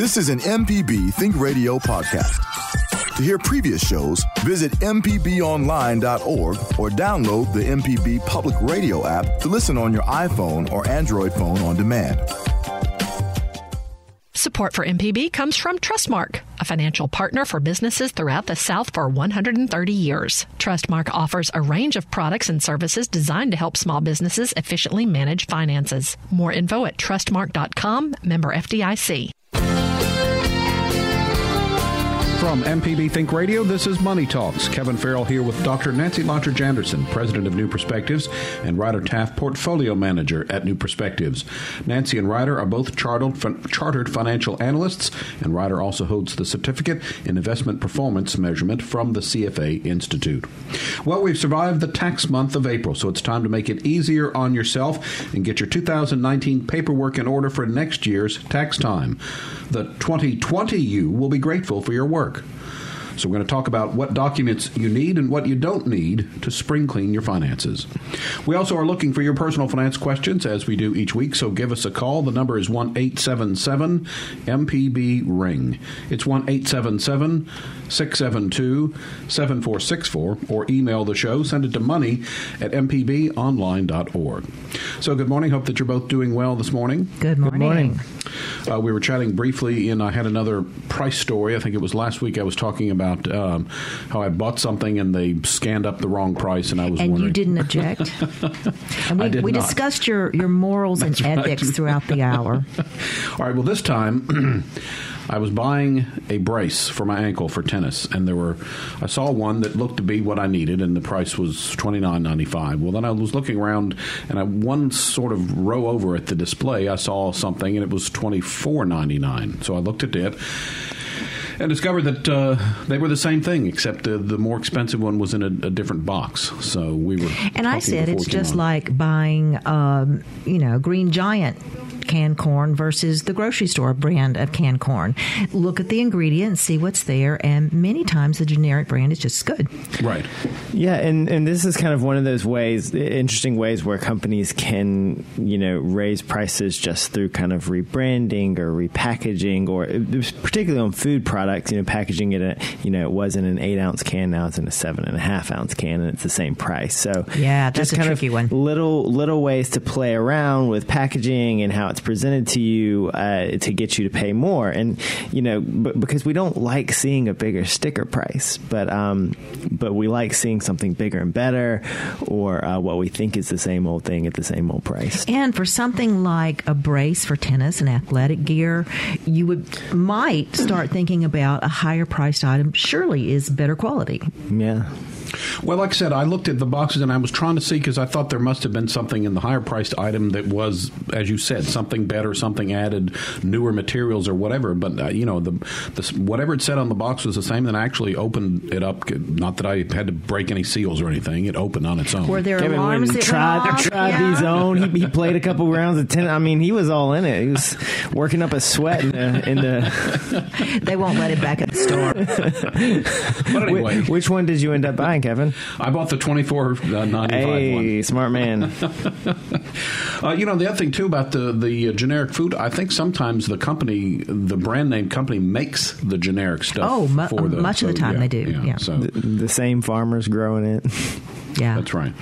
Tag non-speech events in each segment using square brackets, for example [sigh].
This is an MPB Think Radio podcast. To hear previous shows, visit MPBOnline.org or download the MPB Public Radio app to listen on your iPhone or Android phone on demand. Support for MPB comes from Trustmark, a financial partner for businesses throughout the South for 130 years. Trustmark offers a range of products and services designed to help small businesses efficiently manage finances. More info at trustmark.com, member FDIC. From MPB Think Radio, this is Money Talks. Kevin Farrell here with Dr. Nancy Lottridge Anderson, President of New Perspectives, and Ryder Taft, Portfolio Manager at New Perspectives. Nancy and Ryder are both chartered, chartered financial analysts, and Ryder also holds the Certificate in Investment Performance Measurement from the CFA Institute. Well, we've survived the tax month of April, so it's time to make it easier on yourself and get your 2019 paperwork in order for next year's tax time. The 2020 you will be grateful for your work. So, we're going to talk about what documents you need and what you don't need to spring clean your finances. We also are looking for your personal finance questions as we do each week, so give us a call. The number is 1 877 MPB Ring. It's 1 877 672 7464 or email the show. Send it to money at mpbonline.org. So, good morning. Hope that you're both doing well this morning. Good morning. Good morning. Uh, we were chatting briefly, and I had another price story. I think it was last week. I was talking about um, how I bought something and they scanned up the wrong price, and I was and wondering. you didn't object. [laughs] and we, did we not. discussed your your morals and right. ethics throughout the hour. [laughs] All right. Well, this time. [clears throat] I was buying a brace for my ankle for tennis, and there were I saw one that looked to be what I needed, and the price was twenty nine ninety five. Well, then I was looking around, and I, one sort of row over at the display, I saw something, and it was twenty four ninety nine. So I looked at it and discovered that uh, they were the same thing, except the, the more expensive one was in a, a different box. So we were. And I said it's just on. like buying, um, you know, Green Giant canned corn versus the grocery store brand of canned corn. Look at the ingredients, see what's there, and many times the generic brand is just good. right. Yeah, and, and this is kind of one of those ways, interesting ways where companies can, you know, raise prices just through kind of rebranding or repackaging, or particularly on food products, you know, packaging it, at, you know, it was in an eight ounce can, now it's in a seven and a half ounce can, and it's the same price. So Yeah, that's just a kind tricky of one. Little little ways to play around with packaging and how it's presented to you uh, to get you to pay more, and you know, b- because we don't like seeing a bigger sticker price, but um, but we like seeing something bigger and better, or uh, what we think is the same old thing at the same old price. And for something like a brace for tennis and athletic gear, you would might start thinking about a higher priced item. Surely is better quality. Yeah. Well, like I said, I looked at the boxes and I was trying to see because I thought there must have been something in the higher priced item that was, as you said, something better, something added, newer materials or whatever. But uh, you know, the, the whatever it said on the box was the same. Then I actually opened it up. Not that I had to break any seals or anything. It opened on its own. Were there Kevin alarms went that tried, went off? tried Yeah. these on. He, he played a couple rounds of tennis. I mean, he was all in it. He was working up a sweat in the. In the They won't let it back at the store. [laughs] but anyway, Wh- which one did you end up buying, Kevin? I bought the twenty four ninety five Hey, one. smart man. [laughs] Uh, you know the other thing too about the the uh, generic food. I think sometimes the company, the brand name company, makes the generic stuff. Oh, mu- for the, much of the time yeah, they do, yeah. So the, the same farmers growing it. Yeah. That's right.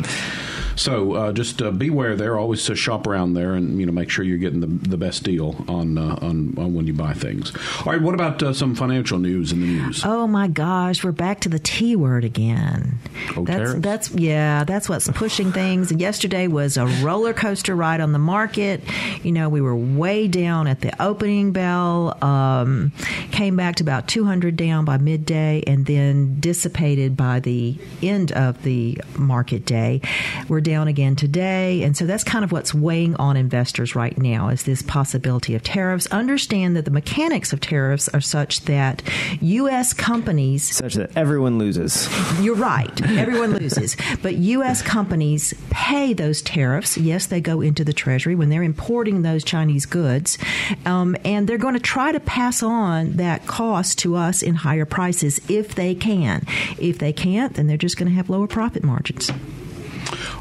So uh, just uh, beware there. Always uh, shop around there, and you know make sure you're getting the, the best deal on, uh, on on when you buy things. All right. What about uh, some financial news in the news? Oh my gosh, we're back to the T word again. Oh, that's tariffs? that's yeah, that's what's pushing things. Yesterday was a roller coaster ride on the market. You know, we were way down at the opening bell, um, came back to about 200 down by midday, and then dissipated by the end of the market day. We're down again today, and so that's kind of what's weighing on investors right now is this possibility of tariffs. Understand that the mechanics of tariffs are such that U.S. companies Such that everyone loses. you're right. Everyone loses. [laughs] But U.S. companies pay those tariffs. Yes, they go into the Treasury when they're importing those Chinese goods. Um, and they're going to try to pass on that cost to us in higher prices if they can. If they can't, then they're just going to have lower profit margins.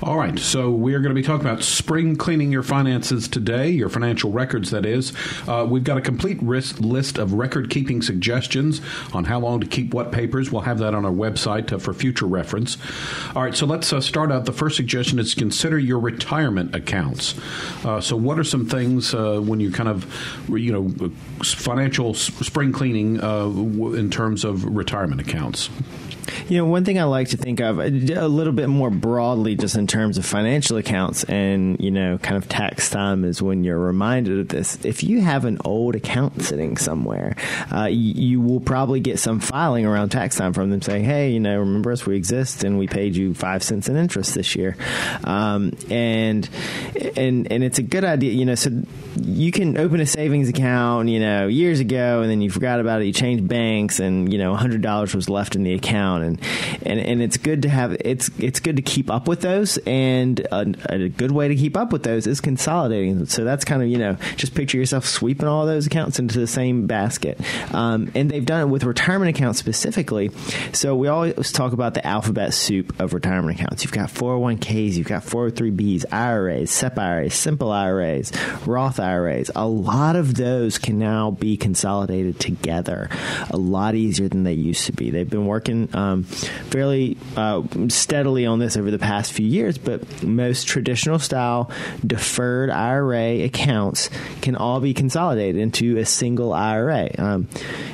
All right, so we're going to be talking about spring cleaning your finances today, your financial records, that is. Uh, we've got a complete list of record keeping suggestions on how long to keep what papers. We'll have that on our website uh, for future reference. All right, so let's uh, start out. The first suggestion is consider your retirement accounts. Uh, so, what are some things uh, when you kind of, you know, financial spring cleaning uh, in terms of retirement accounts? You know, one thing I like to think of a little bit more broadly, just in terms of financial accounts and, you know, kind of tax time is when you're reminded of this. If you have an old account sitting somewhere, uh, you, will probably get some filing around tax time from them saying, hey, you know, remember us, we exist and we paid you five cents in interest this year. Um, and, and, and it's a good idea, you know, so you can open a savings account, you know, years ago and then you forgot about it, you changed banks and, you know, $100 was left in the account and and and it's good to have it's it's good to keep up with those, and a, a good way to keep up with those is consolidating. So that's kind of you know just picture yourself sweeping all those accounts into the same basket, um, and they've done it with retirement accounts specifically. So we always talk about the alphabet soup of retirement accounts. You've got 401ks, you've got 403bs, IRAs, SEP IRAs, simple IRAs, Roth IRAs. A lot of those can now be consolidated together a lot easier than they used to be. They've been working. Um, um, fairly uh, steadily on this over the past few years, but most traditional style deferred IRA accounts can all be consolidated into a single IRA. Um,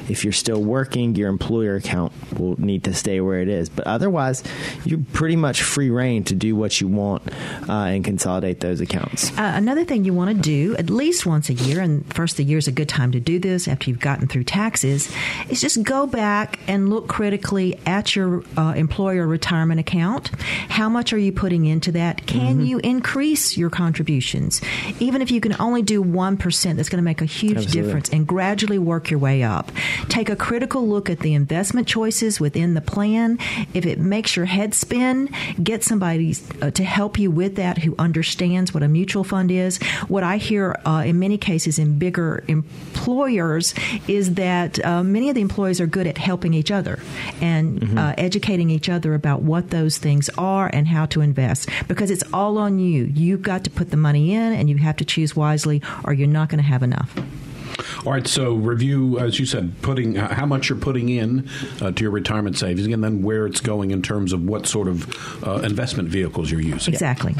if you're still working, your employer account will need to stay where it is, but otherwise, you're pretty much free reign to do what you want uh, and consolidate those accounts. Uh, another thing you want to do at least once a year, and first the year is a good time to do this after you've gotten through taxes, is just go back and look critically at your uh, employer retirement account? How much are you putting into that? Can mm-hmm. you increase your contributions? Even if you can only do 1%, that's going to make a huge Absolutely. difference and gradually work your way up. Take a critical look at the investment choices within the plan. If it makes your head spin, get somebody uh, to help you with that who understands what a mutual fund is. What I hear uh, in many cases in bigger employers is that uh, many of the employees are good at helping each other and mm-hmm. Uh, educating each other about what those things are and how to invest because it's all on you. You've got to put the money in and you have to choose wisely or you're not going to have enough. All right, so review, as you said, putting uh, how much you're putting in uh, to your retirement savings, and then where it's going in terms of what sort of uh, investment vehicles you're using. Exactly.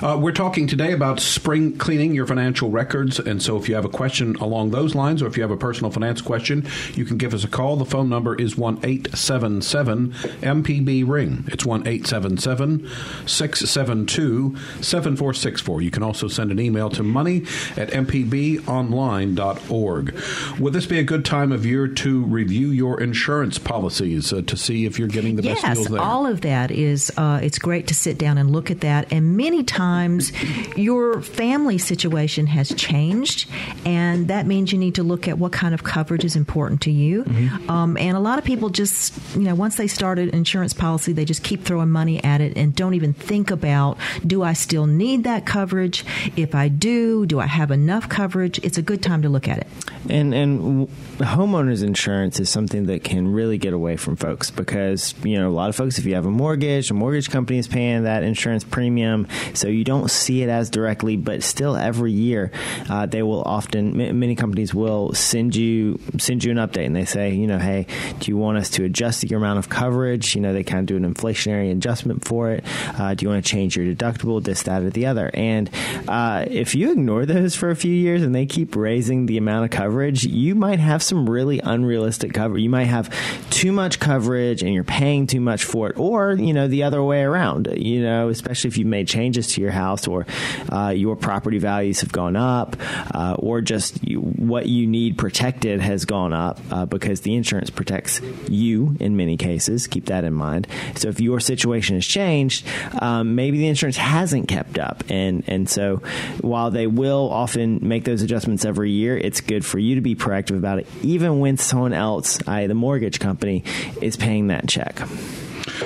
Uh, we're talking today about spring cleaning your financial records, and so if you have a question along those lines, or if you have a personal finance question, you can give us a call. The phone number is one eight seven seven MPB ring. It's one eight seven seven six seven two seven four six four. You can also send an email to money at mpbonline.org org. Would this be a good time of year to review your insurance policies uh, to see if you're getting the yes, best deals there? all of that is. Uh, it's great to sit down and look at that. And many times, your family situation has changed, and that means you need to look at what kind of coverage is important to you. Mm-hmm. Um, and a lot of people just, you know, once they start an insurance policy, they just keep throwing money at it and don't even think about do I still need that coverage? If I do, do I have enough coverage? It's a good time to look at it. And and homeowners insurance is something that can really get away from folks because you know a lot of folks if you have a mortgage, a mortgage company is paying that insurance premium, so you don't see it as directly, but still every year uh, they will often many companies will send you send you an update and they say you know hey do you want us to adjust your amount of coverage? You know they kind of do an inflationary adjustment for it. Uh, do you want to change your deductible? This that or the other. And uh, if you ignore those for a few years and they keep raising the amount of coverage, you might have some really unrealistic coverage. You might have too much coverage and you're paying too much for it, or you know the other way around. You know, especially if you've made changes to your house or uh, your property values have gone up, uh, or just you, what you need protected has gone up uh, because the insurance protects you in many cases. Keep that in mind. So if your situation has changed, um, maybe the insurance hasn't kept up, and and so while they will often make those adjustments every year, it's good for you to be proactive about it, even when someone else, i.e., the mortgage company, is paying that check.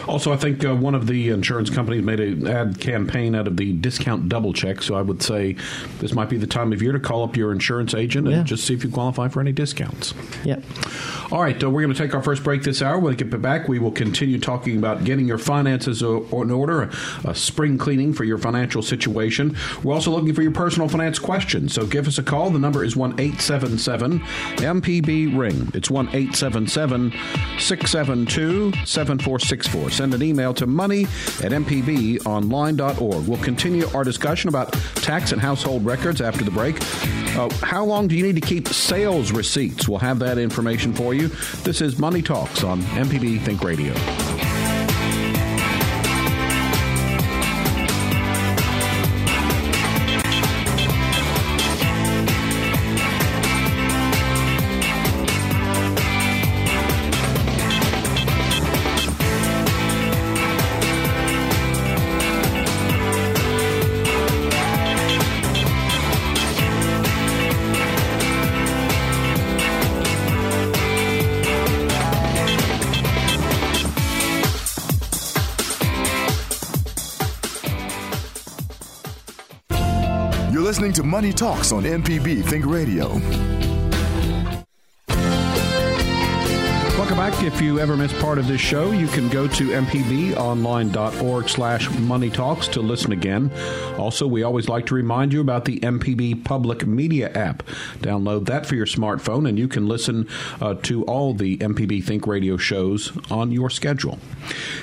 Also, I think uh, one of the insurance companies made an ad campaign out of the discount double check. So I would say this might be the time of year to call up your insurance agent and Yeah. just see if you qualify for any discounts. Yep. All right, uh, we're going to take our first break this hour. When we get back, we will continue talking about getting your finances in order, a spring cleaning for your financial situation. We're also looking for your personal finance questions. So give us a call. The number is 1 877 MPB Ring. It's 1 877 672 7464. Send an email to money at mpbonline.org. We'll continue our discussion about tax and household records after the break. Uh, how long do you need to keep sales receipts? We'll have that information for you. This is Money Talks on MPB Think Radio. Listening to Money Talks on MPB Think Radio. Back. If you ever miss part of this show, you can go to mpbonline.org slash money talks to listen again. Also, we always like to remind you about the MPB Public Media app. Download that for your smartphone, and you can listen uh, to all the MPB Think Radio shows on your schedule.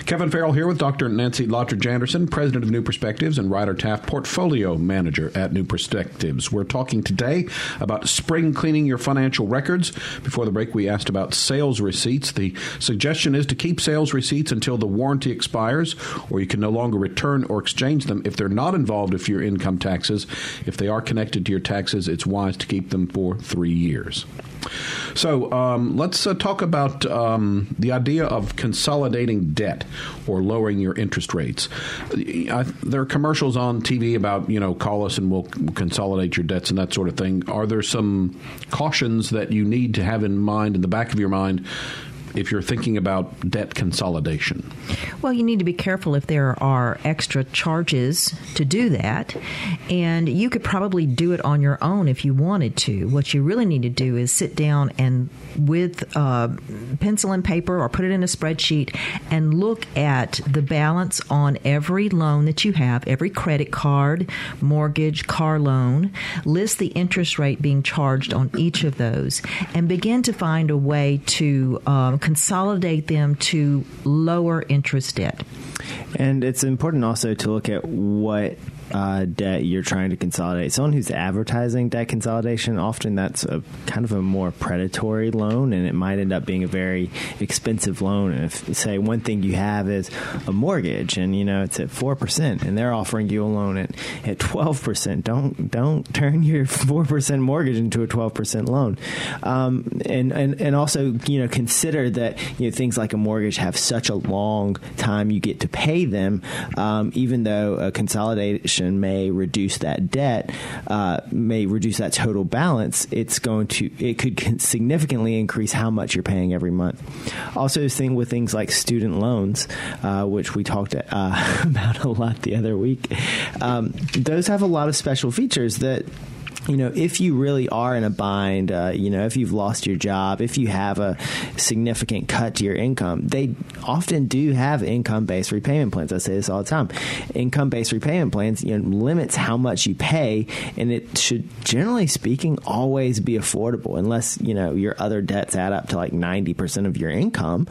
Kevin Farrell here with Dr. Nancy Lottridge Anderson, President of New Perspectives and Ryder Taft Portfolio Manager at New Perspectives. We're talking today about spring cleaning your financial records. Before the break, we asked about sales receipts. The suggestion is to keep sales receipts until the warranty expires, or you can no longer return or exchange them if they're not involved with your income taxes. If they are connected to your taxes, it's wise to keep them for three years. So um, let's uh, talk about um, the idea of consolidating debt or lowering your interest rates. I, there are commercials on TV about you know call us and we'll consolidate your debts and that sort of thing. Are there some cautions that you need to have in mind in the back of your mind? If you're thinking about debt consolidation, Well, you need to be careful if there are extra charges to do that. And you could probably do it on your own if you wanted to. What you really need to do is sit down and with uh, pencil and paper or put it in a spreadsheet and look at the balance on every loan that you have, every credit card, mortgage, car loan. List the interest rate being charged on each of those and begin to find a way to um, consolidate them to lower interest debt. And it's important also to look at what uh, debt you're trying to consolidate. Someone who's advertising debt consolidation, often that's a kind of a more predatory loan, and it might end up being a very expensive loan. And if say one thing you have is a mortgage, and you know it's at four percent, and they're offering you a loan at at twelve percent, don't don't turn your [laughs] four percent mortgage into a twelve percent loan. Um, and and and also you know consider that you know things like a mortgage have such a long time you get to pay them, um, even though a consolidation may reduce that debt, uh, may reduce that total balance. It's going to it could significantly increase how much you're paying every month. Also, thing with things like student loans, uh, which we talked uh, [laughs] about a lot the other week, um, those have a lot of special features that you know, if you really are in a bind, uh, you know, if you've lost your job, if you have a significant cut to your income, they often do have income-based repayment plans. I say this all the time. Income-based repayment plans, you know, limits how much you pay, and it should, generally speaking, always be affordable, unless you know your other debts add up to like ninety percent of your income.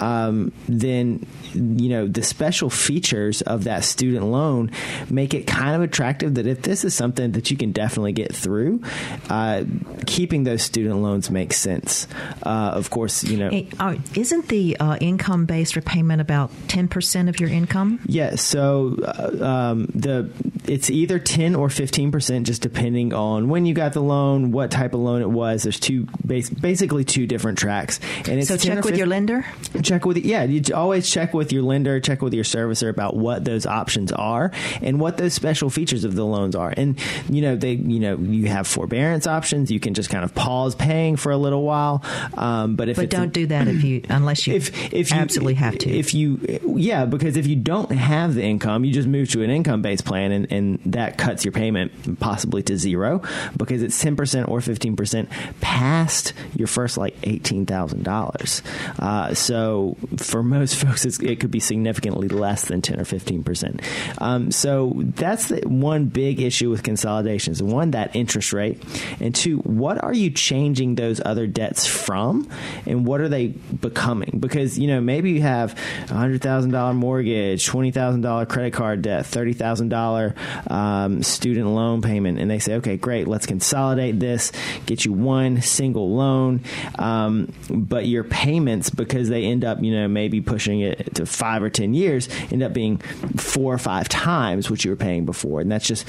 Um, then, you know, the special features of that student loan make it kind of attractive that if this is something that you can definitely get through, uh, keeping those student loans makes sense. Uh, of course, you know. Uh, isn't the uh, income based repayment about 10% of your income? Yeah, so uh, um, the it's either ten or fifteen percent, just depending on when you got the loan, what type of loan it was. There's two, bas- basically two different tracks, and it's So check with your lender. check with yeah you always check with your lender check with your servicer about what those options are and what those special features of the loans are and you know they you know you have forbearance options. You can just kind of pause paying for a little while. Um, but if but don't do that if you unless you if if you absolutely have to. If you yeah, because if you don't have the income, you just move to an income based plan, and, and that cuts your payment possibly to zero because it's ten percent or fifteen percent past your first like eighteen thousand uh, dollars. So for most [laughs] folks, it could be significantly less than ten or fifteen percent. Um, so that's the one big issue with consolidations. One, that interest rate, and two, what are you changing those other debts from, and what are they becoming? Because you know maybe you have a hundred thousand dollar mortgage, twenty thousand dollar credit card debt, thirty thousand thousand um, student loan payment, and they say, okay, great, let's consolidate this, get you one single loan, um, but your payments because they end up, you know, maybe pushing it to five or ten years, end up being four or five times what you were paying before, and that's just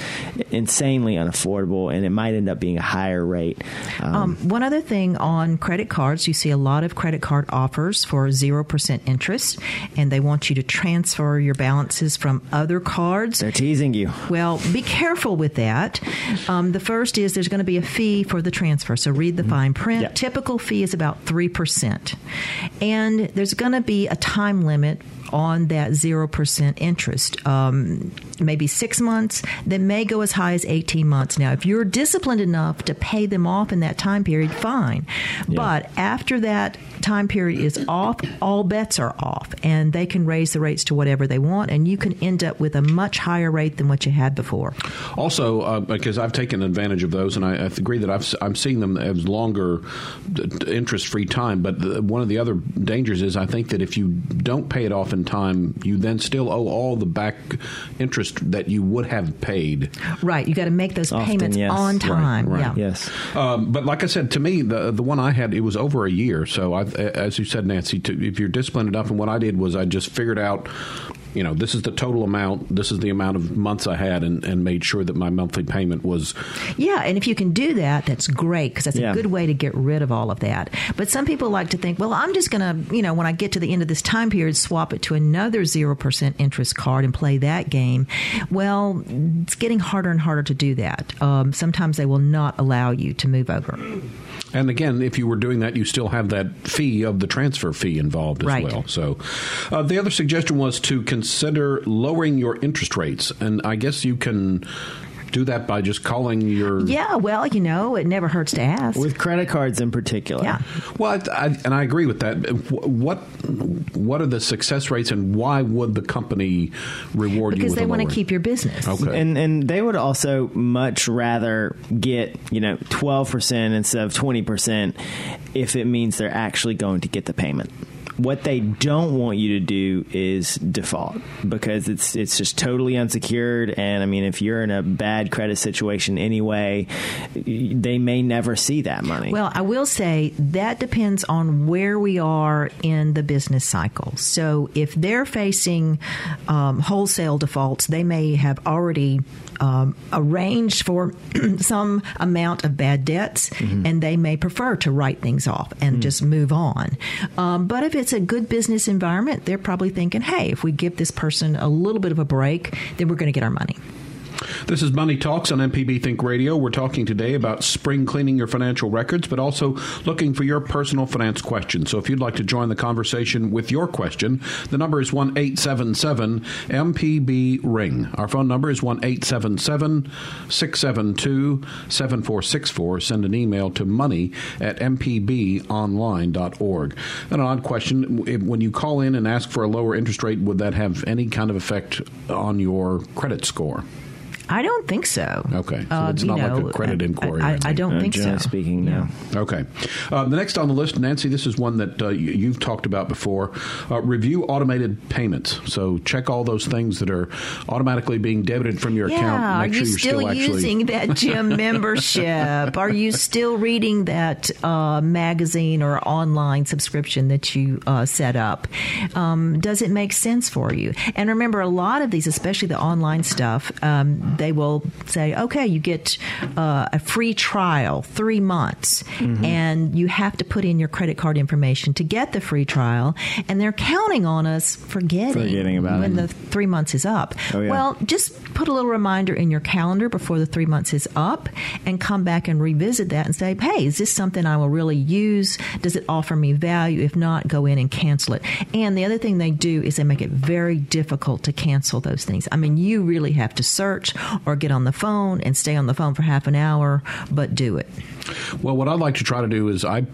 insanely unaffordable, and it might end up being a higher rate. Um, um, one other thing on credit cards, you see a lot of credit card offers for zero percent interest, and they want you to transfer your balances from other cards. They're teasing you. Well, be careful with that. Um, the first is there's going to be a fee for the transfer, so read the mm-hmm. fine print. Typical fee is about three percent, and there's going to be a time limit on that 0% interest. Um, maybe six months, that may go as high as 18 months. Now, if you're disciplined enough to pay them off in that time period, fine. Yeah. But after that time period is off, all bets are off, and they can raise the rates to whatever they want, and you can end up with a much higher rate than what you had before. Also, uh, because I've taken advantage of those, and I, I agree that I've, I'm seeing them as longer interest free time. But the, one of the other dangers is I think that if you don't pay it off in time, you then still owe all the back interest that you would have paid. Right. You got to make those Often, payments yes. on time. Right, right. Yeah. Yes. Um, but like I said, to me, the the one I had it was over a year. So I, as you said, Nancy, to, if you're disciplined enough, and what I did was I just figured out you know, this is the total amount, this is the amount of months I had, and, and made sure that my monthly payment was. Yeah, and if you can do that, that's great because that's yeah. a good way to get rid of all of that. But some people like to think, well, I'm just going to, you know, when I get to the end of this time period, swap it to another 0% interest card and play that game. Well, it's getting harder and harder to do that. Um, sometimes they will not allow you to move over. And again, if you were doing that, you still have that fee of the transfer fee involved as right. well. So uh, the other suggestion was to consider lowering your interest rates. And I guess you can do that by just calling your. Yeah, well, you know, it never hurts to ask. With credit cards in particular. Yeah. Well, I, I, and I agree with that. What what are the success rates, and why would the company reward because you? Because they want to keep your business. Okay. And and they would also much rather get you know twelve percent instead of twenty percent if it means they're actually going to get the payment. What they don't want you to do is default because it's it's just totally unsecured. And I mean, if you're in a bad credit situation anyway, they may never see that money. Well, I will say that depends on where we are in the business cycle. So if they're facing um, wholesale defaults, they may have already um, arranged for [clears throat] some amount of bad debts, mm-hmm. and they may prefer to write things off and mm-hmm. just move on. Um, but if it's a good business environment, they're probably thinking, hey, if we give this person a little bit of a break, then we're going to get our money. This is Money Talks on MPB Think Radio. We're talking today about spring cleaning your financial records, but also looking for your personal finance questions. So if you'd like to join the conversation with your question, the number is 1 877 MPB Ring. Our phone number is 1 877 672 7464. Send an email to money at mpbonline.org. And an odd question when you call in and ask for a lower interest rate, would that have any kind of effect on your credit score? I don't think so. Okay, so uh, it's not know, like a credit inquiry. I, I, I don't uh, think so. Speaking now. Okay, uh, the next on the list, Nancy. This is one that uh, you, have talked about before. Uh, review automated payments. So check all those things that are automatically being debited from your yeah, account. Make are sure you still, still using actually... that gym [laughs] membership? Are you still reading that uh, magazine or online subscription that you set up? Um, does it make sense for you? And remember, a lot of these, especially the online stuff. Um, they will say, okay, you get uh, a free trial, three months, Mm-hmm. and you have to put in your credit card information to get the free trial, and they're counting on us forgetting, Forgetting about when it. the three months is up. Oh, yeah. Well, just put a little reminder in your calendar before the three months is up, and come back and revisit that and say, hey, is this something I will really use? Does it offer me value? If not, go in and cancel it. And the other thing they do is they make it very difficult to cancel those things. I mean, you really have to search or get on the phone and stay on the phone for half an hour, but do it. Well, what I'd like to try to do is I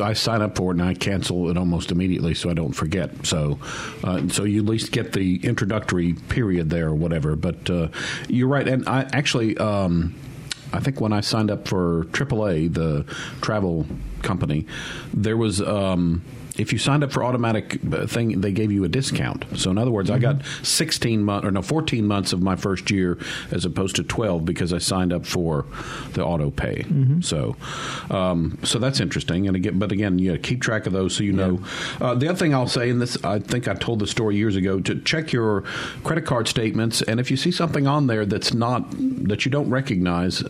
I sign up for it and I cancel it almost immediately so I don't forget. So, uh, so you at least get the introductory period there or whatever. But uh, you're right, and I actually. Um, I think when I signed up for AAA, the travel company, there was um, if you signed up for automatic uh, thing, they gave you a discount. So in other words, I got 16 months or no 14 months of my first year as opposed to 12 because I signed up for the auto pay. So, um, so that's interesting. And again, but again, you keep track of those so you know. Uh, the other thing I'll say, and this I think I told the story years ago, to check your credit card statements, and if you see something on there that's not that you don't recognize,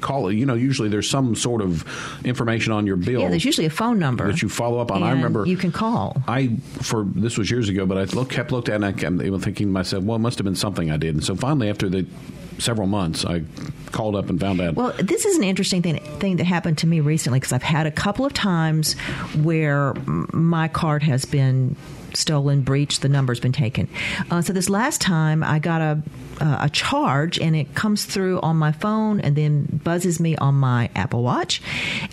call it. You know, usually there's some sort of information on your bill. Yeah, there's usually a phone number that you follow up on. I remember you can call. I for this was years ago, but I look, kept looked at it and I even thinking to myself, well, it must have been something I did. And so finally, after the several months, I called up and found out. Well, this is an interesting thing thing that happened to me recently because I've had a couple of times where my card has been stolen, breached, the number's been taken. Uh, so this last time, I got a uh, a charge and it comes through on my phone and then buzzes me on my Apple Watch,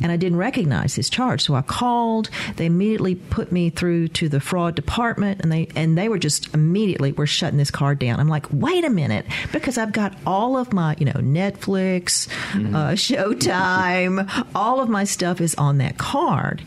and I didn't recognize this charge. So I called. They immediately put me through to the fraud department, and they and they were just immediately we're shutting this card down. I'm like, wait a minute, because I've got all of my you know Netflix, uh, Showtime, all of my stuff is on that card,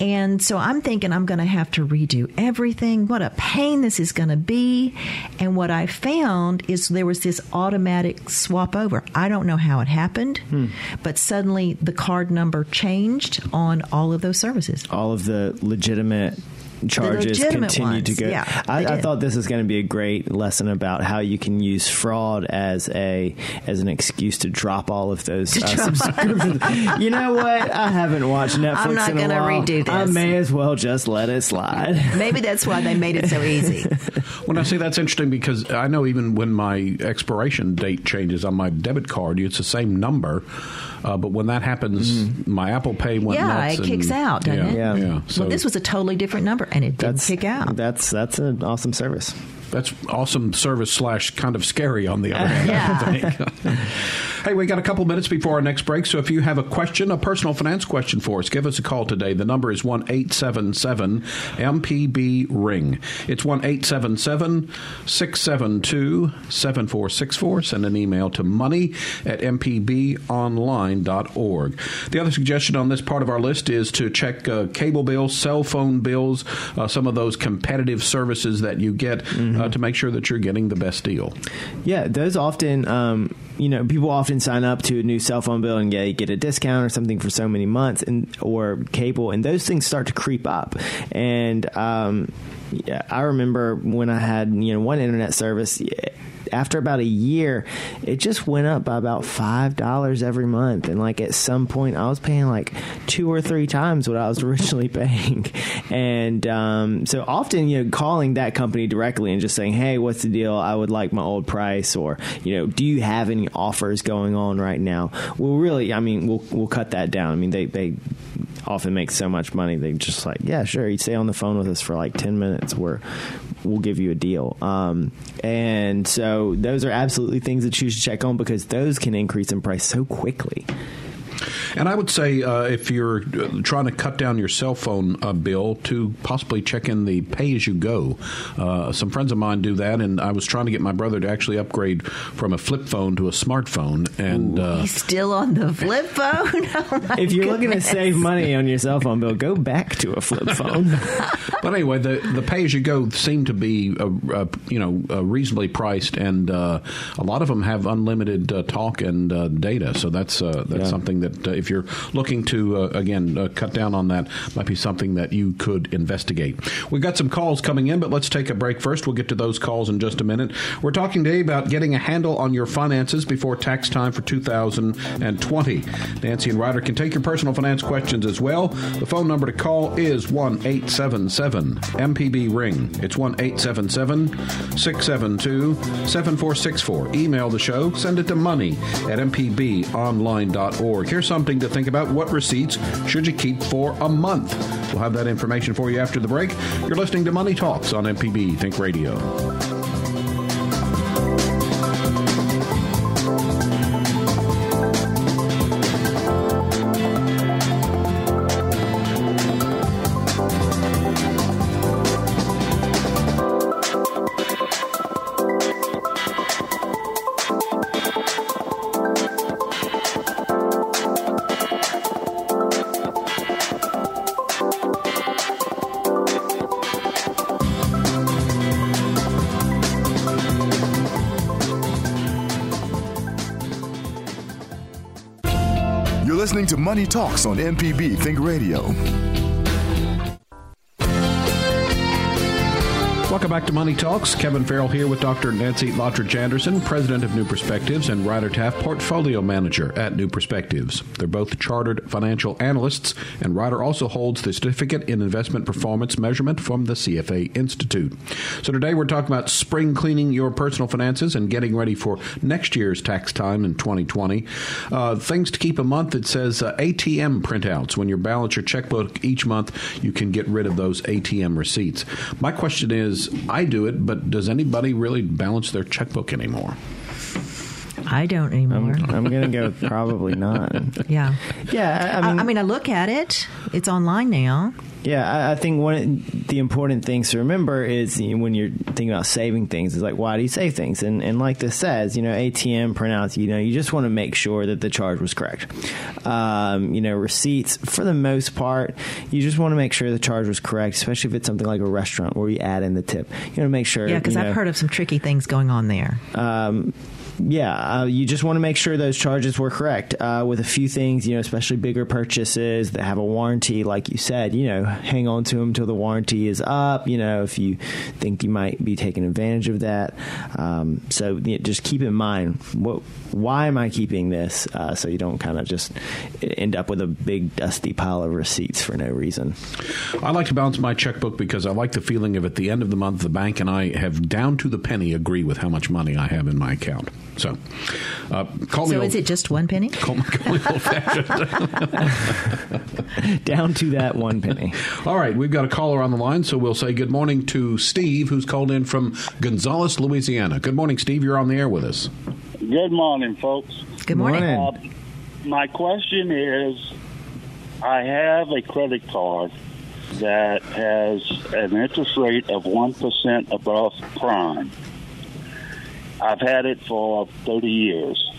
and so I'm thinking I'm going to have to redo everything. What a pain this is going to be, and what I found is there was this automatic swap over. I don't know how it happened, hmm. but suddenly the card number changed on all of those services. all of the legitimate charges continue to go. yeah, I, I thought this was going to be a great lesson about how you can use fraud as a as an excuse to drop all of those uh, subscriptions. you know what? I haven't watched Netflix. I'm not gonna redo redo I may as well just let it slide. Maybe that's why they made it so easy. [laughs] When I say that's interesting because I know even when my expiration date changes on my debit card, it's the same number. Uh, but when that happens, my Apple Pay went Yeah, nuts. it kicks out, doesn't yeah, it? Yeah. Yeah. So well, this was a totally different number, and it didn't kick out. That's that's an awesome service. That's awesome service slash kind of scary on the other hand. I Yeah. [laughs] hey, we got a couple minutes before our next break, so if you have a question, a personal finance question for us, give us a call today. The number is one eight seven seven MPB ring. It's one eight seven seven six seven two seven four six four. Send an email to money at mpbonline.org. The other suggestion on this part of our list is to check uh, cable bills, cell phone bills, uh, some of those competitive services that you get uh, to make sure that you're getting the best deal. Yeah, those often, um, you know, people often sign up to a new cell phone bill and get, get a discount or something for so many months, and or cable, and those things start to creep up. And um, yeah, I remember when I had you know one internet service. yeah, After about a year, it just went up by about five dollars every month, and like at some point, I was paying like two or three times what I was [laughs] originally paying. And um, so often, you know, calling that company directly and just saying, "Hey, what's the deal? I would like my old price," or you know, "Do you have any offers going on right now?" Well, really, I mean, we'll we'll cut that down. I mean, they they often make so much money. They just like, yeah, sure, you stay on the phone with us for like ten minutes. We're we'll give you a deal. Um, and so those are absolutely things that you should check on because those can increase in price so quickly. And I would say uh, if you're uh, trying to cut down your cell phone uh, bill, to possibly check in the pay as you go. Uh, some friends of mine do that, and I was trying to get my brother to actually upgrade from a flip phone to a smartphone. And uh, He's still on the flip [laughs] phone. Oh If you're looking to save money on your cell phone bill, go back to a flip [laughs] phone. but anyway, the the pay as you go seem to be uh, uh, you know uh, reasonably priced, and uh, a lot of them have unlimited uh, talk and uh, data. So that's uh, that's Yeah. something that uh, if you're looking to uh, again uh, cut down on that, might be something that you could investigate. We've got some calls coming in, but let's take a break first. We'll get to those calls in just a minute. We're talking today about getting a handle on your finances before tax time for 2020. Nancy and Ryder can take your personal finance questions as well. The phone number to call is one eight seven seven MPB ring. It's one eight seven seven six seven two seven four six four. Email the show. Send it to money at mpbonline.org. Here's something to think about. What receipts should you keep for a month? We'll have that information for you after the break. You're listening to Money Talks on MPB Think Radio. Money Talks on MPB Think Radio. Welcome back to Money Talks. Kevin Farrell here with Dr. Nancy Lottridge Anderson, President of New Perspectives, and Ryder Taft, Portfolio Manager at New Perspectives. They're both chartered financial analysts, and Ryder also holds the Certificate in Investment Performance Measurement from the CFA Institute. So today we're talking about spring cleaning your personal finances and getting ready for next year's tax time in 2020. Uh, things to keep a month, it says uh, ATM printouts. When you balance your checkbook each month, you can get rid of those ATM receipts. My question is, I do it, but does anybody really balance their checkbook anymore? I don't anymore. I'm, I'm going to go probably not. [laughs] yeah. Yeah, I, I I I mean, I look at it. It's online now. Yeah, I, I think one of the important things to remember is you know, when you're thinking about saving things is like why do you save things? And and like this says, you know, ATM printouts, you know, you just want to make sure that the charge was correct. Um, you know, receipts for the most part, you just want to make sure the charge was correct, especially if it's something like a restaurant where you add in the tip. You want to make sure. Yeah, because I've know, heard of some tricky things going on there. um, yeah, uh, you just want to make sure those charges were correct. Uh, with a few things, you know, especially bigger purchases that have a warranty, like you said, you know, hang on to them until the warranty is up. You know, if you think you might be taking advantage of that, um, so you know, just keep in mind what, why am I keeping this, uh, so you don't kind of just end up with a big dusty pile of receipts for no reason. I like to balance my checkbook because I like the feeling of at the end of the month, the bank and I have down to the penny agree with how much money I have in my account. So, uh, call me. So old, is it just one penny? [laughs] Call me, call me old fashioned. [laughs] Down to that one penny. [laughs] All right, we've got a caller on the line, so we'll say good morning to Steve, who's called in from Gonzales, Louisiana. Good morning, Steve. You're on the air with us. Good morning, folks. Good morning. Morning. Uh, my question is I have a credit card that has an interest rate of 1% above prime. I've had it for 30 years.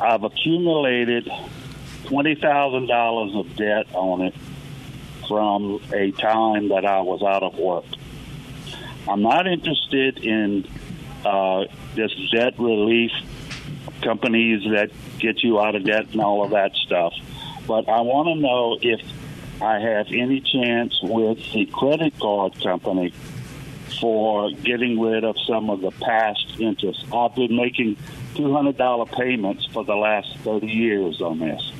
I've accumulated $20,000 of debt on it from a time that I was out of work. I'm not interested in uh, this debt relief companies that get you out of debt and all of that stuff. But I want to know if I have any chance with the credit card company for getting rid of some of the past interest. I've been making $200 payments for the last 30 years on this.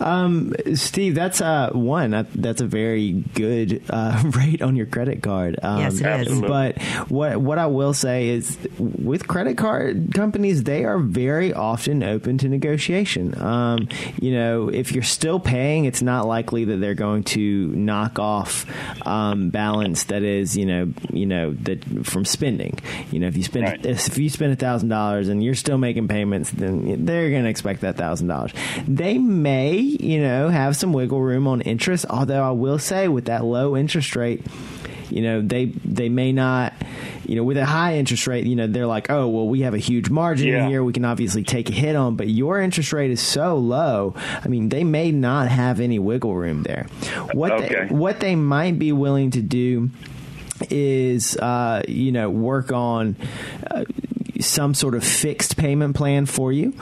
Um, Steve, that's uh, one. That, that's a very good uh, [laughs] rate on your credit card. Um, Yes, it is. Absolutely. But what what I will say is, with credit card companies, they are very often open to negotiation. Um, you know, if you're still paying, it's not likely that they're going to knock off um, balance that is, you know, you know that from spending. You know, if you spend Right. if you spend a thousand dollars and you're still making payments, then they're going to expect that thousand dollars. They may, you know, have some wiggle room on interest. Although I will say, with that low interest rate, you know, they they may not. You know, with a high interest rate, you know, they're like, oh, well, we have a huge margin Yeah. here. We can obviously take a hit on, but your interest rate is so low. I mean, they may not have any wiggle room there. What Okay. they, what they might be willing to do is uh, you know work on uh, some sort of fixed payment plan for you.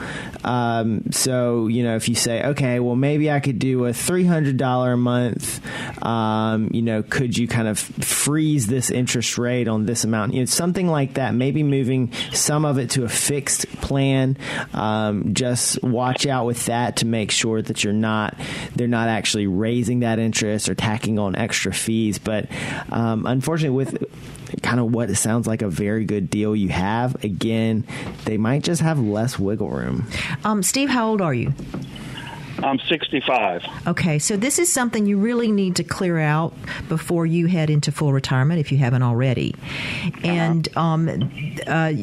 Um, so you know, if you say, okay, well maybe I could do a three hundred dollar a month. Um, you know, could you kind of freeze this interest rate on this amount? You know, something like that. Maybe moving some of it to a fixed plan. Um, just watch out with that to make sure that you're not they're not actually raising that interest or tacking on extra fees. But um, unfortunately, with kind of what sounds like a very good deal you have, again, they might just have less wiggle room. Um, Steve, how old are you? I'm 65. Okay, so this is something you really need to clear out before you head into full retirement if you haven't already. And um, uh,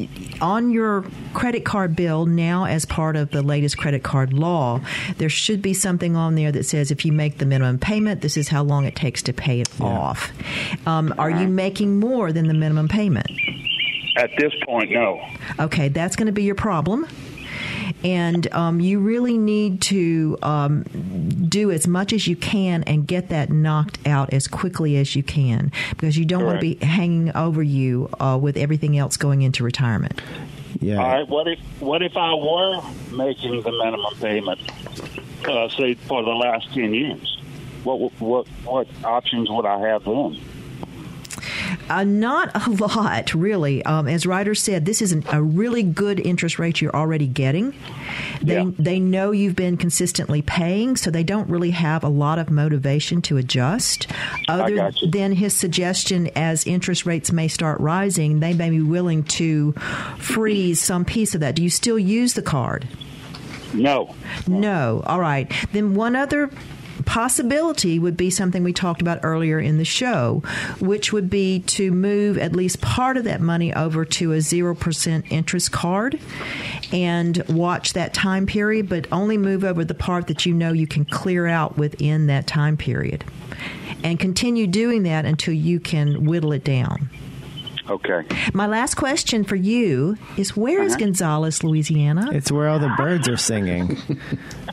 on your credit card bill, now as part of the latest credit card law, there should be something on there that says if you make the minimum payment, this is how long it takes to pay it off. Um, are you making more than the minimum payment? At this point, no. Okay, that's going to be your problem. And um, you really need to um, do as much as you can and get that knocked out as quickly as you can because you don't want to be hanging over you uh, with everything else going into retirement. Yeah. All right. What if what if I were making the minimum payment, uh, say for the last ten years? What what what options would I have then? Uh, not a [laughs] lot, really. Um, as Ryder said, this is an, a really good interest rate you're already getting. They Yeah. they know you've been consistently paying, so they don't really have a lot of motivation to adjust. Other than his suggestion, as interest rates may start rising, they may be willing to freeze some piece of that. Do you still use the card? No. No. All right. Then one other possibility would be something we talked about earlier in the show, which would be to move at least part of that money over to a 0% interest card and watch that time period, but only move over the part that you know you can clear out within that time period. And continue doing that until you can whittle it down. Okay. My last question for you is where is uh-huh. Gonzales, Louisiana? It's where all the birds are singing. [laughs]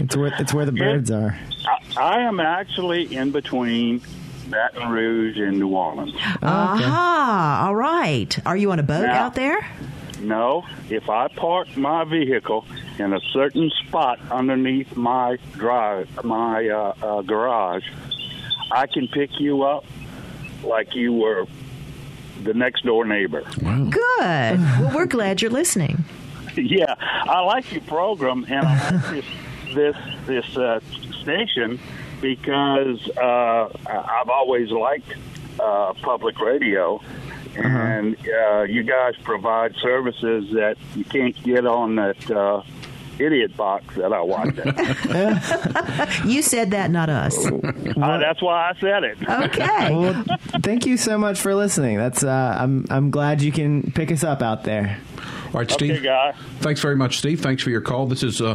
it's where it's where the birds are. I, I am actually in between Baton Rouge and New Orleans. Aha! All right. Are you on a boat Now- out there? No, if I park my vehicle in a certain spot underneath my drive, my uh, uh, garage, I can pick you up like you were the next door neighbor. Good. well, we're glad you're listening. [laughs] yeah, I like your program, and I like this this this uh, station because uh, I- I've always liked uh, public radio, and uh, you guys provide services that you can't get on that uh, idiot box that I watch. [laughs] You said that, not us. uh, that's why I said it. Okay. [laughs] Well, thank you so much for listening. That's uh, I'm I'm glad you can pick us up out there. All right, Okay, Steve. Thanks very much, Steve. Thanks for your call. This is uh,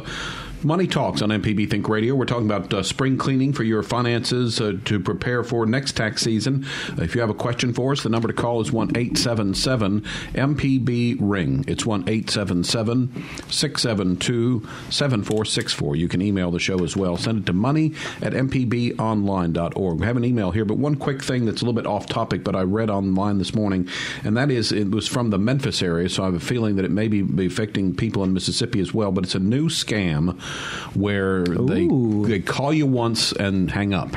Money Talks on MPB Think Radio. We're talking about uh, spring cleaning for your finances uh, to prepare for next tax season. If you have a question for us, the number to call is 1 877 MPB Ring. It's 1 877 672 7464. You can email the show as well. Send it to money at mpbonline.org. We have an email here, but one quick thing that's a little bit off topic, but I read online this morning, and that is it was from the Memphis area, so I have a feeling that it may be affecting people in Mississippi as well, but it's a new scam where they, Ooh. they call you once and hang up.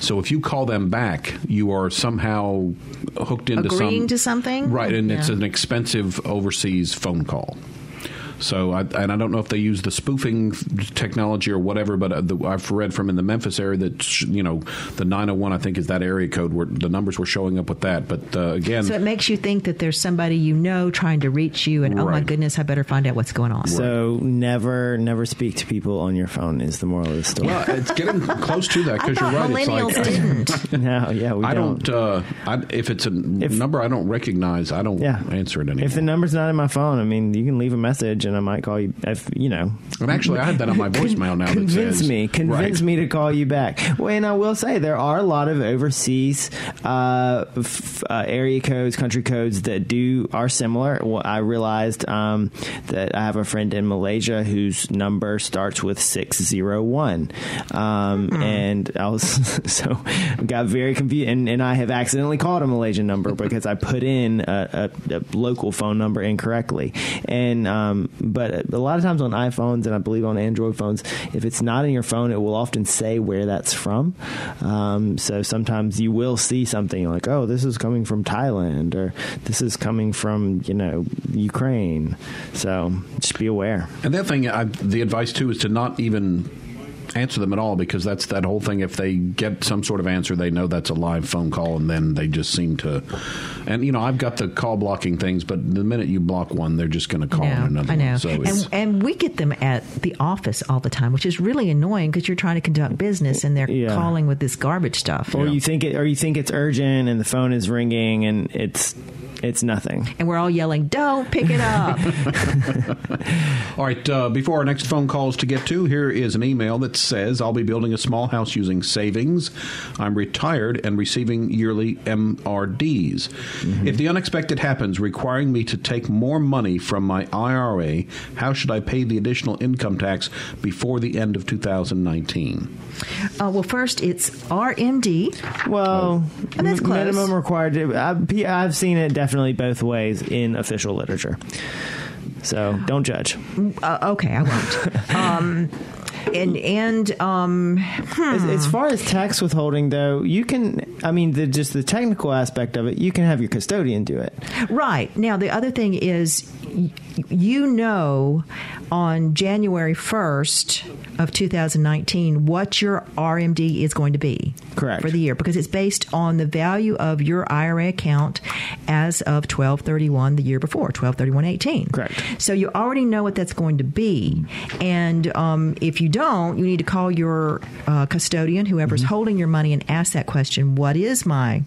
So if you call them back, you are somehow hooked into Agreeing some to something? right? And it's an expensive overseas phone call. So, I, and I don't know if they use the spoofing technology or whatever, but uh, the, I've read from in the Memphis area that sh- you know the 901 I think is that area code where the numbers were showing up with that. But uh, again, So it makes you think that there's somebody you know trying to reach you, and oh my goodness, I better find out what's going on. So never never speak to people on your phone is the moral of the story. well, it's getting close to that [laughs] because you're right. It's millennials like didn't. [laughs] no, yeah, we I don't. don't. Uh, I, if it's a If- number I don't recognize, I don't yeah, answer it anymore. If the number's not in my phone, I mean, you can leave a message Malaysian, I might call you. If you know, and actually, I had that on my voicemail now. Convince says, me, convince right. me to call you back. Well, and I will say there are a lot of overseas uh, f- uh, area codes, country codes that do are similar. Well, I realized um, that I have a friend in Malaysia whose number starts with six zero one, um, and I was [laughs] so got very confused, and, and I have accidentally called a Malaysian number because I put in a, a, a local phone number incorrectly, and um, but a lot of times on iPhones and I believe on Android phones, if it's not in your phone, it will often say where that's from. Um, so sometimes you will see something like, oh, this is coming from Thailand or this is coming from you know Ukraine. So just be aware. And other thing, I, the advice too is to not even answer them at all because that's that whole thing. If they get some sort of answer, they know that's a live phone call, and then they just seem to. And you know, I've got the call blocking things, but the minute you block one, they're just going to call I know, another I know. one. So it's, and, and we get them at the office all the time, which is really annoying because you're trying to conduct business and they're Yeah. calling with this garbage stuff. Or you think it, or you think it's urgent, and the phone is ringing, and it's it's nothing. And we're all yelling, "Don't pick it up!" [laughs] All right, uh, before our next phone calls to get to, here is an email that says, I'll be building a small house using savings. I'm retired and receiving yearly MRDs. If the unexpected happens, requiring me to take more money from my IRA, how should I pay the additional income tax before the end of 2019? uh, well, first it's RMD. Well, And that's close. minimum required. I've, I've seen it definitely both ways in official literature. So don't judge. Uh, okay, I won't. [laughs] um, and and um, As, as far as tax withholding, though, you can. I mean, the, just the technical aspect of it, you can have your custodian do it. Right. Now, the other thing is, you know, on January 1st of 2019, what your RMD is going to be. Correct. For the year, because it's based on the value of your IRA account as of 1231 the year before, 123118. Correct. So you already know what that's going to be. And um, if you don't, you need to call your uh, custodian, whoever's holding your money, and ask that question What is my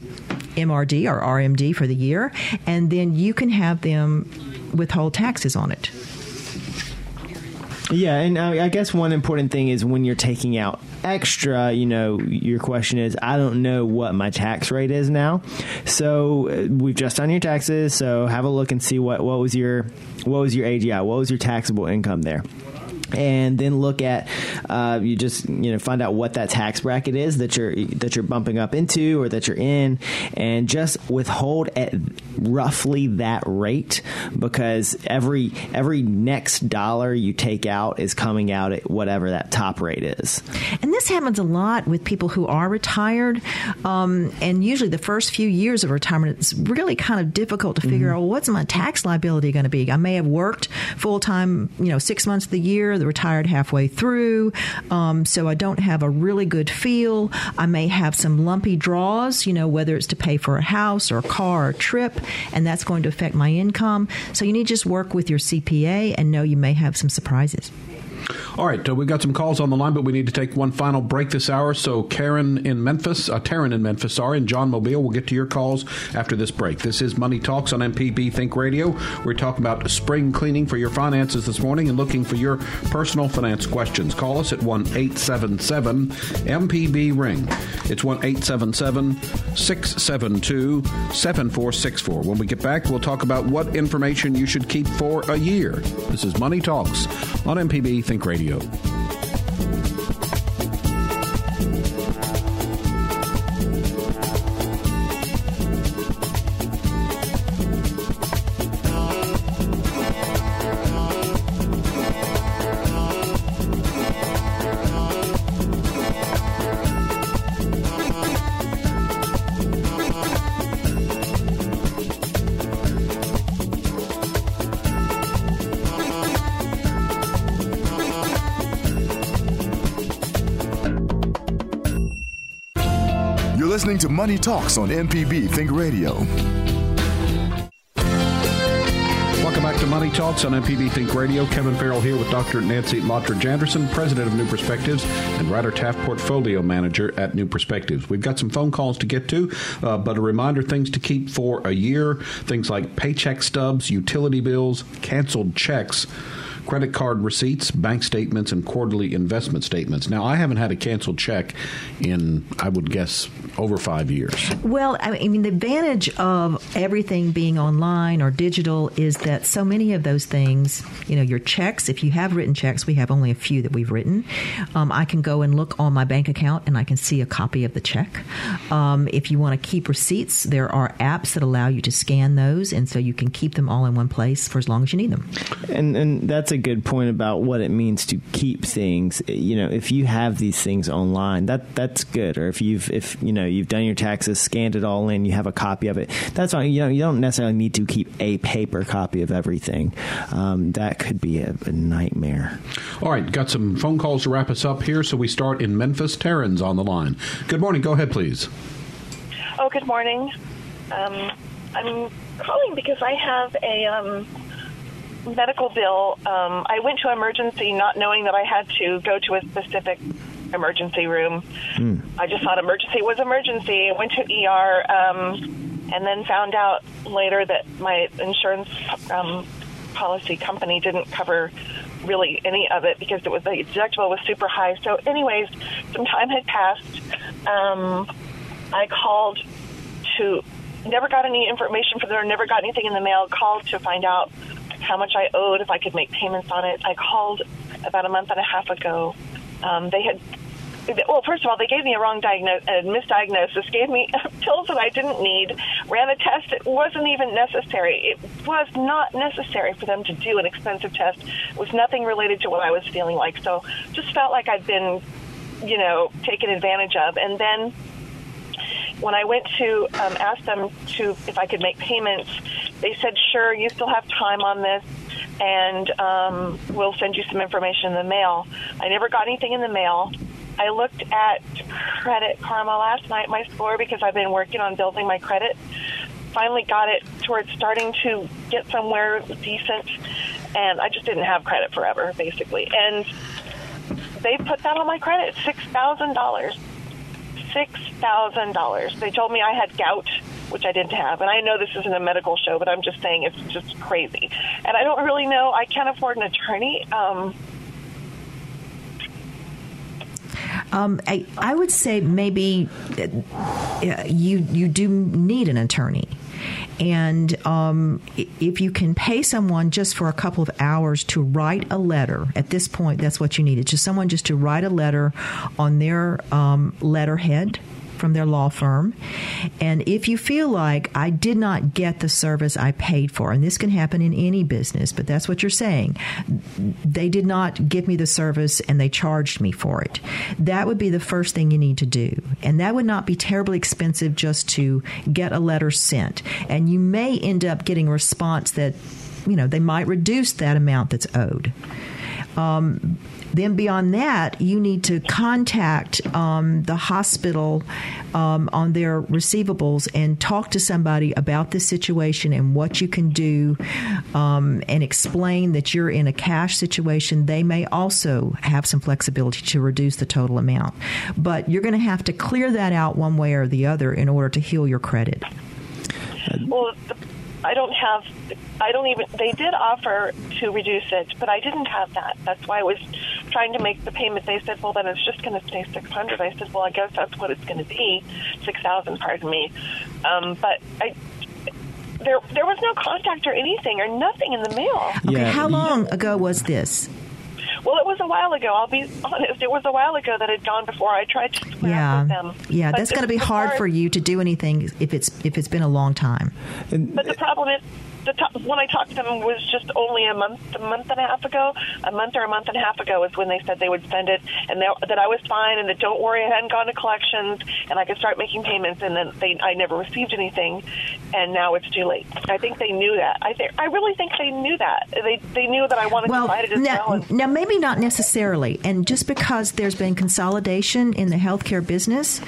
MRD or RMD for the year? And then you can have them withhold taxes on it. Yeah, and I, I guess one important thing is when you're taking out extra, you know, your question is, I don't know what my tax rate is now. So uh, we've just done your taxes. So have a look and see what what was your what was your AGI, what was your taxable income there. And then look at uh, you just you know find out what that tax bracket is that you're that you're bumping up into or that you're in, and just withhold at roughly that rate because every every next dollar you take out is coming out at whatever that top rate is. And this happens a lot with people who are retired. Um, and usually the first few years of retirement, it's really kind of difficult to figure out well, what's my tax liability going to be. I may have worked full time, you know, six months of the year, retired halfway through. Um, so I don't have a really good feel. I may have some lumpy draws, you know, whether it's to pay for a house or a car or a trip, and that's going to affect my income. So you need to just work with your CPA and know you may have some surprises. All right, uh, we've got some calls on the line, but we need to take one final break this hour. So, Karen in Memphis, uh, Taryn in Memphis, sorry, and John Mobile, we'll get to your calls after this break. This is Money Talks on MPB Think Radio. We're talking about spring cleaning for your finances this morning and looking for your personal finance questions. Call us at 1 877 MPB Ring. It's 1 877 672 7464. When we get back, we'll talk about what information you should keep for a year. This is Money Talks on MPB Think Radio. Money Talks on MPB Think Radio. Welcome back to Money Talks on MPB Think Radio. Kevin Farrell here with Dr. Nancy Lottridge Anderson, president of New Perspectives, and Ryder Taft, portfolio manager at New Perspectives. We've got some phone calls to get to, uh, but a reminder things to keep for a year things like paycheck stubs, utility bills, canceled checks credit card receipts, bank statements, and quarterly investment statements. Now, I haven't had a canceled check in, I would guess, over five years. Well, I mean, the advantage of everything being online or digital is that so many of those things, you know, your checks, if you have written checks, we have only a few that we've written. Um, I can go and look on my bank account and I can see a copy of the check. Um, if you want to keep receipts, there are apps that allow you to scan those, and so you can keep them all in one place for as long as you need them. And and that's a good point about what it means to keep things. You know, if you have these things online, that that's good. Or if you've if you know you've done your taxes, scanned it all in, you have a copy of it. That's fine. You know, you don't necessarily need to keep a paper copy of everything. Um, that could be a, a nightmare. All right, got some phone calls to wrap us up here. So we start in Memphis. Taryn's on the line. Good morning. Go ahead, please. Oh, good morning. Um, I'm calling because I have a um, medical bill. Um, I went to emergency not knowing that I had to go to a specific emergency room. Hmm. I just thought emergency was emergency. I went to ER um, and then found out later that my insurance um, policy company didn't cover really any of it because it was the deductible was super high. So, anyways, some time had passed. Um, I called to never got any information from them, never got anything in the mail. Called to find out how much I owed, if I could make payments on it. I called about a month and a half ago. Um, they had. Well, first of all, they gave me a wrong diagnosis, a misdiagnosis. Gave me [laughs] pills that I didn't need. Ran a test that wasn't even necessary. It was not necessary for them to do an expensive test. It was nothing related to what I was feeling like. So, just felt like I'd been, you know, taken advantage of. And then when I went to um, ask them to if I could make payments, they said, "Sure, you still have time on this, and um, we'll send you some information in the mail." I never got anything in the mail. I looked at Credit Karma last night, my score, because I've been working on building my credit. Finally got it towards starting to get somewhere decent, and I just didn't have credit forever, basically. And they put that on my credit, six thousand dollars six thousand dollars. They told me I had gout, which I didn't have, and I know this isn't a medical show, but I'm just saying it's just crazy. And I don't really know. I can't afford an attorney. Um, Um, I, I would say maybe uh, you you do need an attorney. And um, if you can pay someone just for a couple of hours to write a letter, at this point, that's what you need. It's just someone just to write a letter on their um, letterhead from their law firm. And if you feel like I did not get the service I paid for, and this can happen in any business, but that's what you're saying, they did not give me the service and they charged me for it. That would be the first thing you need to do. And that would not be terribly expensive just to get a letter sent. And you may end up getting a response that, you know, they might reduce that amount that's owed. Um, then beyond that, you need to contact um, the hospital um, on their receivables and talk to somebody about the situation and what you can do, um, and explain that you're in a cash situation. They may also have some flexibility to reduce the total amount, but you're going to have to clear that out one way or the other in order to heal your credit. well, I don't have. I don't even. They did offer to reduce it, but I didn't have that. That's why I was trying to make the payment. They said, "Well, then it's just going to stay six hundred. I said, "Well, I guess that's what it's going to be, six thousand. Pardon me." Um, but I. There, there was no contact or anything or nothing in the mail. Okay, Yeah. how long ago was this? Well, it was a while ago. I'll be honest. It was a while ago that had gone before I tried to square up with them. Yeah, But that's going to be the hard for you to do anything if it's if it's been a long time. But the problem is, the to- when I talked to them was just only a month, a month and a half ago. A month or a month and a half ago is when they said they would send it, and that I was fine, and that don't worry, I hadn't gone to collections, and I could start making payments. And then they, I never received anything, and now it's too late. I think they knew that. I think, I really think they knew that. They, they knew that I wanted Well, to fight it as now, well. And, now maybe not necessarily. And just because there's been consolidation in the healthcare business,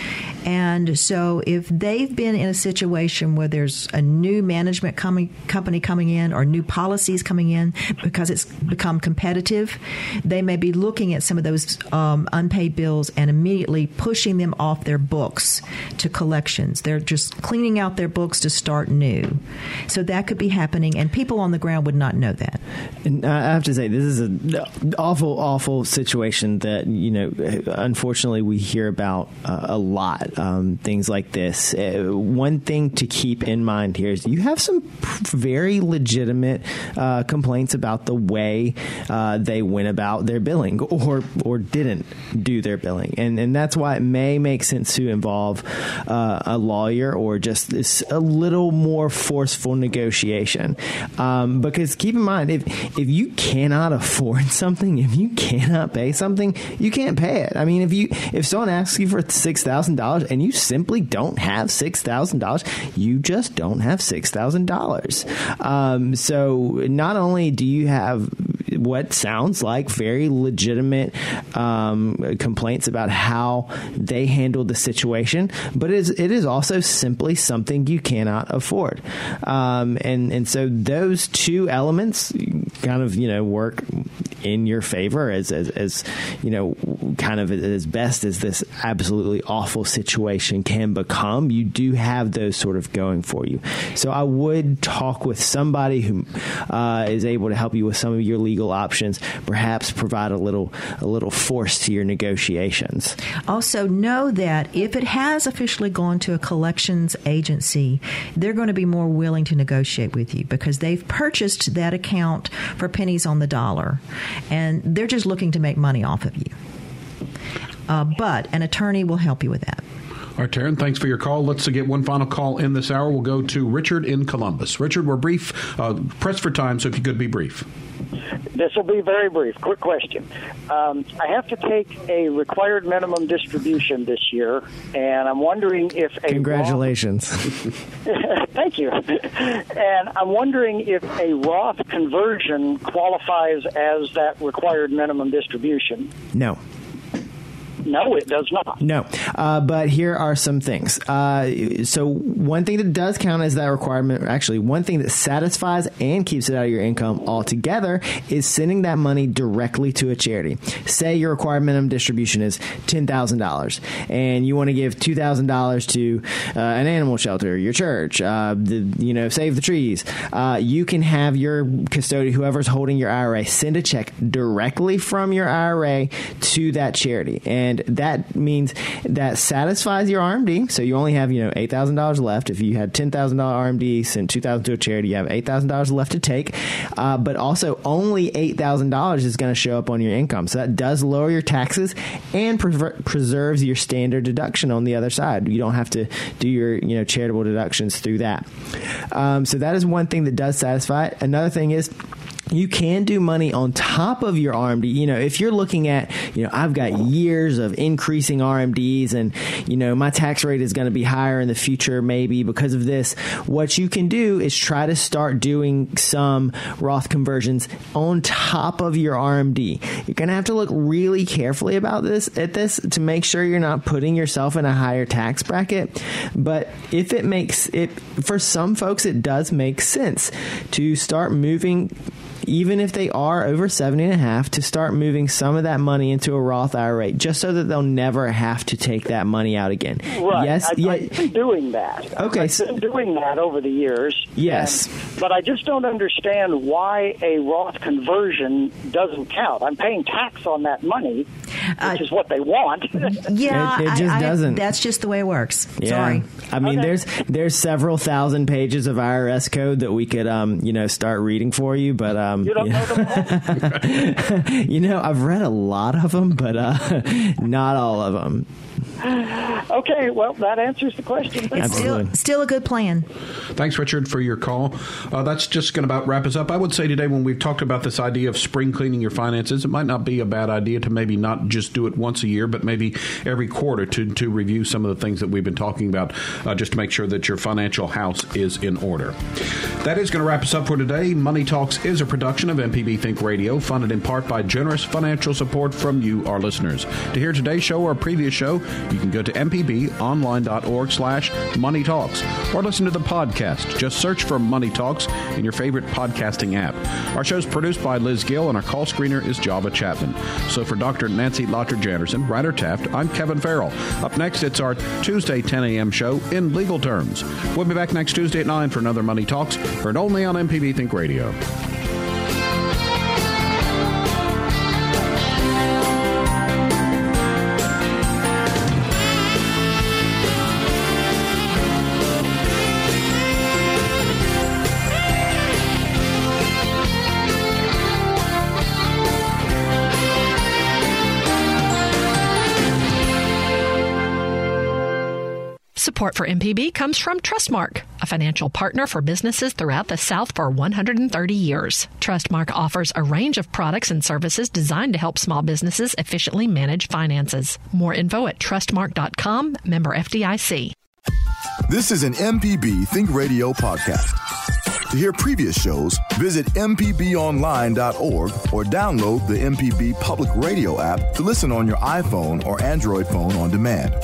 and so if they've been in a situation where there's a new management coming company company coming in or new policies coming in because it's become competitive, they may be looking at some of those um, unpaid bills and immediately pushing them off their books to collections. They're just cleaning out their books to start new. So that could be happening, and people on the ground would not know that. And I have to say, this is an awful, awful situation that you know. Unfortunately, we hear about uh, a lot. Um, things like this. Uh, one thing to keep in mind here is you have some very legitimate uh, complaints about the way uh, they went about their billing or or didn't do their billing, and and that's why it may make sense to involve uh, a lawyer or just this a little more forceful negotiation. Um, because keep in mind, if if you cannot afford [laughs] something, if you cannot pay something, you can't pay it. I mean, if you if someone asks you for six thousand dollars and you simply don't have six thousand dollars, you just don't have six thousand um. So not only do you have what sounds like very legitimate um, complaints about how they handled the situation, but it is, it is also simply something you cannot afford. Um, and, and so those two elements kind of, you know, work in your favor as, as, as, you know, kind of as best as this absolutely awful situation can become. You do have those sort of going for you. So I would talk with somebody who uh, is able to help you with some of your legal options, perhaps provide a little a little force to your negotiations. Also, know that if it has officially gone to a collections agency, they're going to be more willing to negotiate with you because they've purchased that account for pennies on the dollar, and they're just looking to make money off of you. Uh, but an attorney will help you with that. All right, Taryn, thanks for your call. Let's get one final call in this hour. We'll go to Richard in Columbus. Richard, we're brief, uh, pressed for time, so if you could be brief. This will be very brief. Quick question. Um, I have to take a required minimum distribution this year, and I'm wondering if a Congratulations. Roth, [laughs] thank you. And I'm wondering if a Roth conversion qualifies as that required minimum distribution. no. No, it does not. No, uh, but here are some things. Uh, so one thing that does count as that requirement, actually, one thing that satisfies and keeps it out of your income altogether is sending that money directly to a charity. Say your required minimum distribution is ten thousand dollars, and you want to give two thousand dollars to uh, an animal shelter, your church, uh, the, you know, save the trees. Uh, you can have your custodian, whoever's holding your IRA, send a check directly from your IRA to that charity, and that means that satisfies your RMD. So you only have you know eight thousand dollars left. If you had ten thousand dollar RMD, send two thousand to a charity, you have eight thousand dollars left to take. Uh, but also only eight thousand dollars is going to show up on your income. So that does lower your taxes and preserves your standard deduction on the other side. You don't have to do your you know charitable deductions through that. Um, so that is one thing that does satisfy. it. Another thing is you can do money on top of your RMD. You know, if you're looking at, you know, I've got years of increasing RMDs and, you know, my tax rate is going to be higher in the future maybe because of this. What you can do is try to start doing some Roth conversions on top of your RMD. You're going to have to look really carefully about this at this to make sure you're not putting yourself in a higher tax bracket. But if it makes it for some folks it does make sense to start moving even if they are over 70 and a half, to start moving some of that money into a Roth IRA just so that they'll never have to take that money out again. Right. Yes. I, yeah. I've been doing that. Okay, I've so- been doing that over the years. Yes. And- but I just don't understand why a Roth conversion doesn't count. I'm paying tax on that money, which is what they want. [laughs] Yeah, It- it just I- doesn't. That's just the way it works. Yeah. Sorry. I mean, Okay. there's there's several thousand pages of IRS code that we could um you know start reading for you, but um you don't know them all? [laughs] you know I've read a lot of them, but uh [laughs] not all of them. [laughs] Okay, well, that answers the question. It's. Absolutely. still still a good plan. Thanks, Richard, for your call. Uh, that's just going to about wrap us up. I would say today, when we've talked about this idea of spring cleaning your finances, it might not be a bad idea to maybe not just do it once a year, but maybe every quarter to, to review some of the things that we've been talking about, uh, just to make sure that your financial house is in order. That is going to wrap us up for today. Money Talks is a production of MPB Think Radio, funded in part by generous financial support from you, our listeners. To hear today's show or a previous show, you can go to mpbonline.org slash money talks or listen to the podcast. Just search for Money Talks in your favorite podcasting app. Our show is produced by Liz Gill and our call screener is Java Chapman. So for Dr. Nancy Lottridge Anderson, Ryder Taft, I'm Kevin Farrell. Up next, it's our Tuesday 10 a.m. show in legal terms. We'll be back next Tuesday at 9 for another Money Talks, heard only on MPB Think Radio. Support for MPB comes from Trustmark, a financial partner for businesses throughout the South for 130 years. Trustmark offers a range of products and services designed to help small businesses efficiently manage finances. More info at trustmark.com, member FDIC. This is an MPB Think Radio podcast. To hear previous shows, visit MPBOnline.org or download the MPB Public Radio app to listen on your iPhone or Android phone on demand.